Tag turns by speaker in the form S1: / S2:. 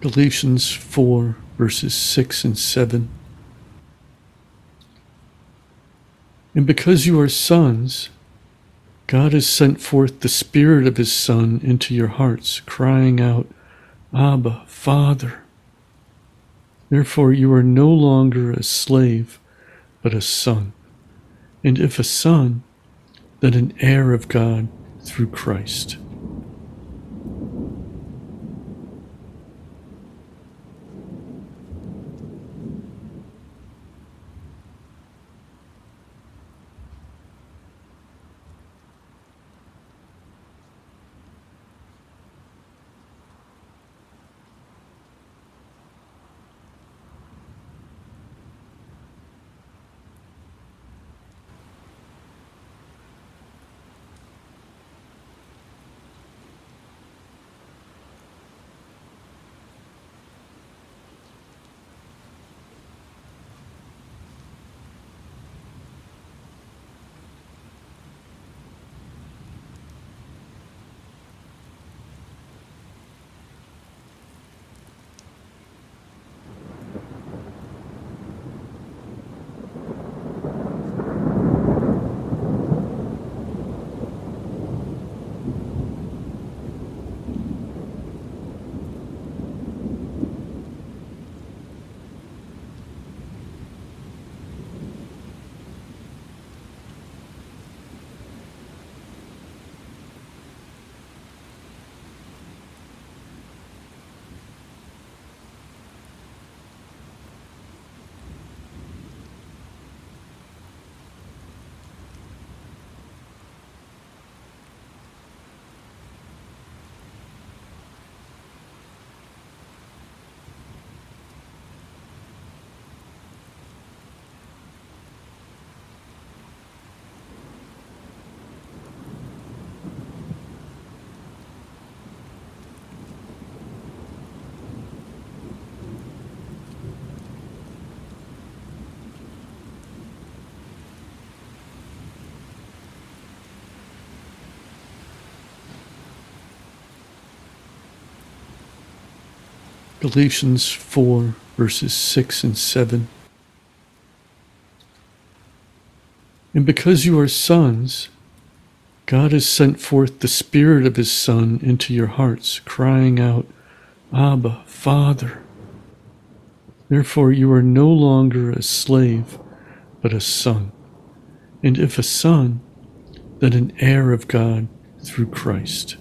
S1: Galatians 4, verses 6 and 7. And because you are sons, God has sent forth the Spirit of His Son into your hearts, crying out, Abba, Father. Therefore, you are no longer a slave, but a son. And if a son, then an heir of God through Christ. Galatians 4, verses 6 and 7. And because you are sons, God has sent forth the Spirit of His Son into your hearts, crying out, Abba, Father. Therefore, you are no longer a slave, but a son. And if a son, then an heir of God through Christ.